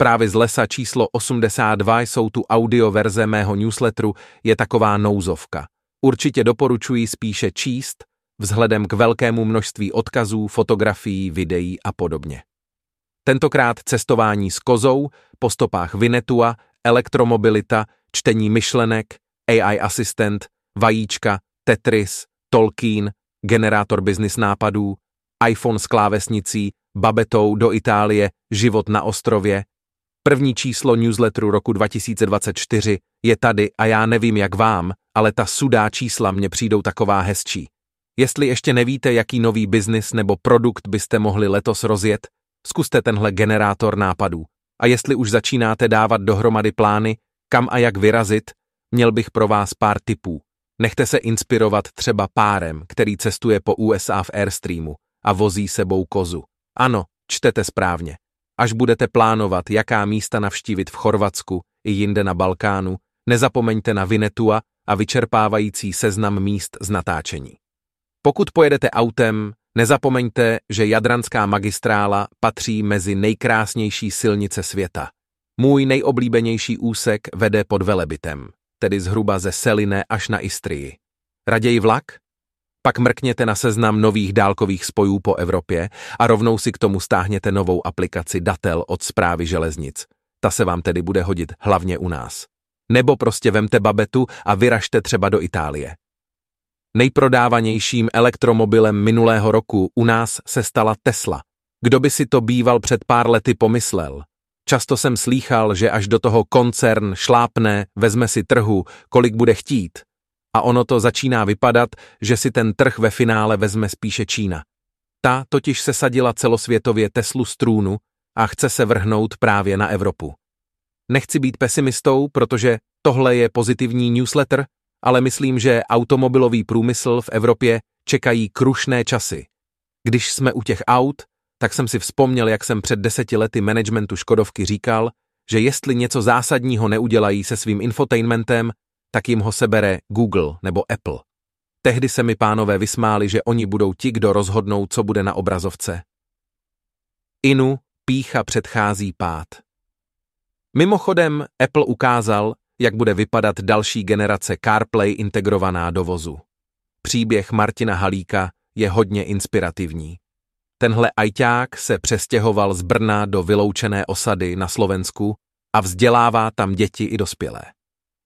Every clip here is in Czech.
Zprávy z lesa číslo 82 jsou tu audio verze mého newsletteru, je taková nouzovka. Určitě doporučuji spíše číst, vzhledem k velkému množství odkazů, fotografií, videí a podobně. Tentokrát cestování s kozou, po stopách Vinetua, elektromobilita, čtení myšlenek, AI asistent, vajíčka, Tetris, Tolkien, generátor business nápadů, iPhone s klávesnicí, babetou do Itálie, život na ostrově. První číslo newsletteru roku 2024 je tady a já nevím jak vám, ale ta sudá čísla mně přijdou taková hezčí. Jestli ještě nevíte, jaký nový biznis nebo produkt byste mohli letos rozjet, zkuste tenhle generátor nápadů. A jestli už začínáte dávat dohromady plány, kam a jak vyrazit, měl bych pro vás pár tipů. Nechte se inspirovat třeba párem, který cestuje po USA v Airstreamu a vozí sebou kozu. Ano, čtete správně. Až budete plánovat, jaká místa navštívit v Chorvatsku i jinde na Balkánu, nezapomeňte na Vinetua a vyčerpávající seznam míst z natáčení. Pokud pojedete autem, nezapomeňte, že Jadranská magistrála patří mezi nejkrásnější silnice světa. Můj nejoblíbenější úsek vede pod Velebitem, tedy zhruba ze Seline až na Istrii. Raději vlak? Pak mrkněte na seznam nových dálkových spojů po Evropě a rovnou si k tomu stáhněte novou aplikaci Datel od zprávy železnic. Ta se vám tedy bude hodit hlavně u nás. Nebo prostě vemte babetu a vyražte třeba do Itálie. Nejprodávanějším elektromobilem minulého roku u nás se stala Tesla. Kdo by si to býval před pár lety pomyslel? Často jsem slýchal, že až do toho koncern šlápne, vezme si trhu, kolik bude chtít. A ono to začíná vypadat, že si ten trh ve finále vezme spíše Čína. Ta totiž se sadila celosvětově Teslu z trůnu a chce se vrhnout právě na Evropu. Nechci být pesimistou, protože tohle je pozitivní newsletter, ale myslím, že automobilový průmysl v Evropě čekají krušné časy. Když jsme u těch aut, tak jsem si vzpomněl, jak jsem před deseti lety managementu Škodovky říkal, že jestli něco zásadního neudělají se svým infotainmentem, tak jim ho sebere Google nebo Apple. Tehdy se mi pánové vysmáli, že oni budou ti, kdo rozhodnou, co bude na obrazovce. Inu pícha předchází pád. Mimochodem, Apple ukázal, jak bude vypadat další generace CarPlay integrovaná do vozu. Příběh Martina Halíka je hodně inspirativní. Tenhle ajťák se přestěhoval z Brna do vyloučené osady na Slovensku a vzdělává tam děti i dospělé.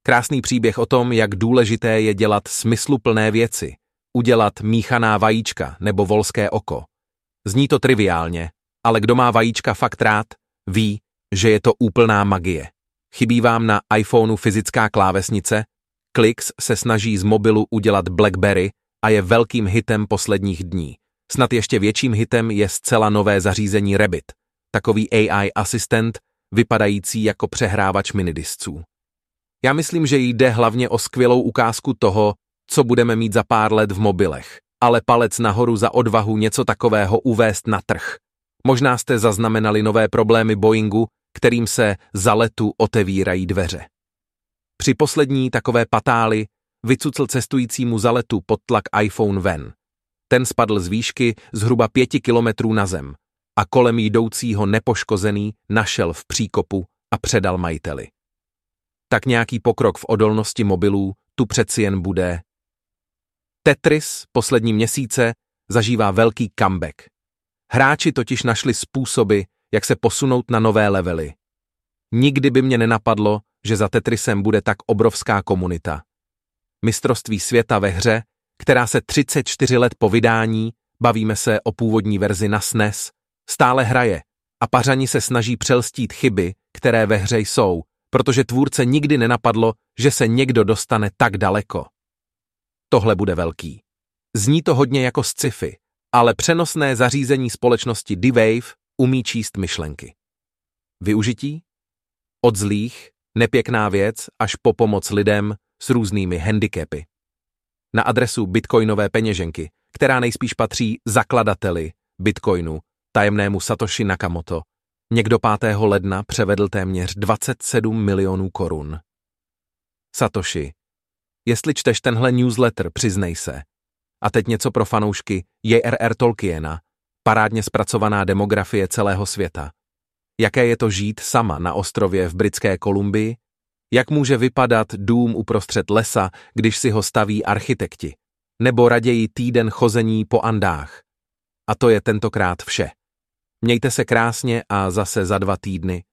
Krásný příběh o tom, jak důležité je dělat smysluplné věci, udělat míchaná vajíčka nebo volské oko. Zní to triviálně, ale kdo má vajíčka fakt rád, ví, že je to úplná magie. Chybí vám na iPhoneu fyzická klávesnice? Klix se snaží z mobilu udělat BlackBerry a je velkým hitem posledních dní. Snad ještě větším hitem je zcela nové zařízení Rabbit, takový AI asistent, vypadající jako přehrávač minidisců. Já myslím, že jde hlavně o skvělou ukázku toho, co budeme mít za pár let v mobilech, ale palec nahoru za odvahu něco takového uvést na trh. Možná jste zaznamenali nové problémy Boeingu, kterým se za letu otevírají dveře. Při poslední takové patály vycucl cestujícímu za letu pod tlak iPhone ven. Ten spadl z výšky zhruba pěti kilometrů na zem a kolem jdoucího nepoškozený našel v příkopu a předal majiteli. Tak nějaký pokrok v odolnosti mobilů tu přeci jen bude. Tetris poslední měsíce zažívá velký comeback. Hráči totiž našli způsoby, jak se posunout na nové levely. Nikdy by mě nenapadlo, že za Tetrisem bude tak obrovská komunita. Mistrovství světa ve hře, která se 34 let po vydání, bavíme se o původní verzi na SNES, stále hraje a pařani se snaží přelstít chyby, které ve hře jsou, protože tvůrce nikdy nenapadlo, že se někdo dostane tak daleko. Tohle bude velký. Zní to hodně jako sci-fi, ale přenosné zařízení společnosti D-Wave umí číst myšlenky. Využití? Od zlých, nepěkná věc, až po pomoc lidem s různými handicapy. Na adresu bitcoinové peněženky, která nejspíš patří zakladateli bitcoinu, tajemnému Satoshi Nakamoto, někdo 5. ledna převedl téměř 27 milionů korun. Satoshi, jestli čteš tenhle newsletter, přiznej se. A teď něco pro fanoušky J.R.R. Tolkiena, parádně zpracovaná demografie celého světa. jaké je to žít sama na ostrově v Britské Kolumbii, jak může vypadat dům uprostřed lesa, když si ho staví architekti, nebo raději týden chození po Andách. A to je tentokrát vše. Mějte se krásně a zase za dva týdny